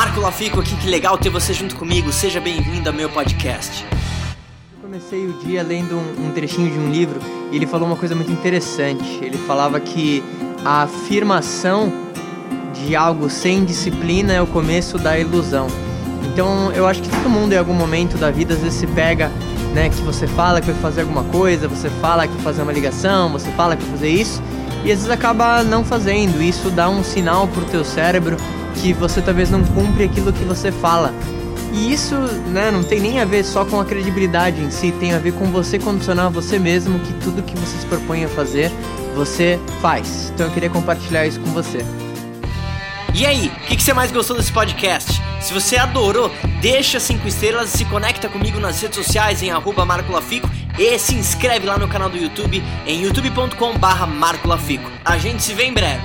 Marco Lafico aqui, que legal ter você junto comigo. Seja bem-vindo ao meu podcast. Comecei o dia lendo um, um trechinho de um livro e ele falou uma coisa muito interessante. Ele falava que a afirmação de algo sem disciplina é o começo da ilusão. Então eu acho que todo mundo em algum momento da vida às vezes se pega, né, que você fala que vai fazer alguma coisa, você fala que vai fazer uma ligação, você fala que vai fazer isso e às vezes acaba não fazendo. Isso dá um sinal pro teu cérebro que você talvez não cumpre aquilo que você fala. E isso né, não tem nem a ver só com a credibilidade em si, tem a ver com você condicionar você mesmo que tudo que você se propõe a fazer, você faz. Então eu queria compartilhar isso com você. E aí, o que, que, você mais gostou desse podcast? Se você adorou, deixa 5 estrelas e se conecta comigo nas redes sociais em arroba Marco Lafico e se inscreve lá no canal do YouTube em youtube.com barra Marco Lafico. A gente se vê em breve.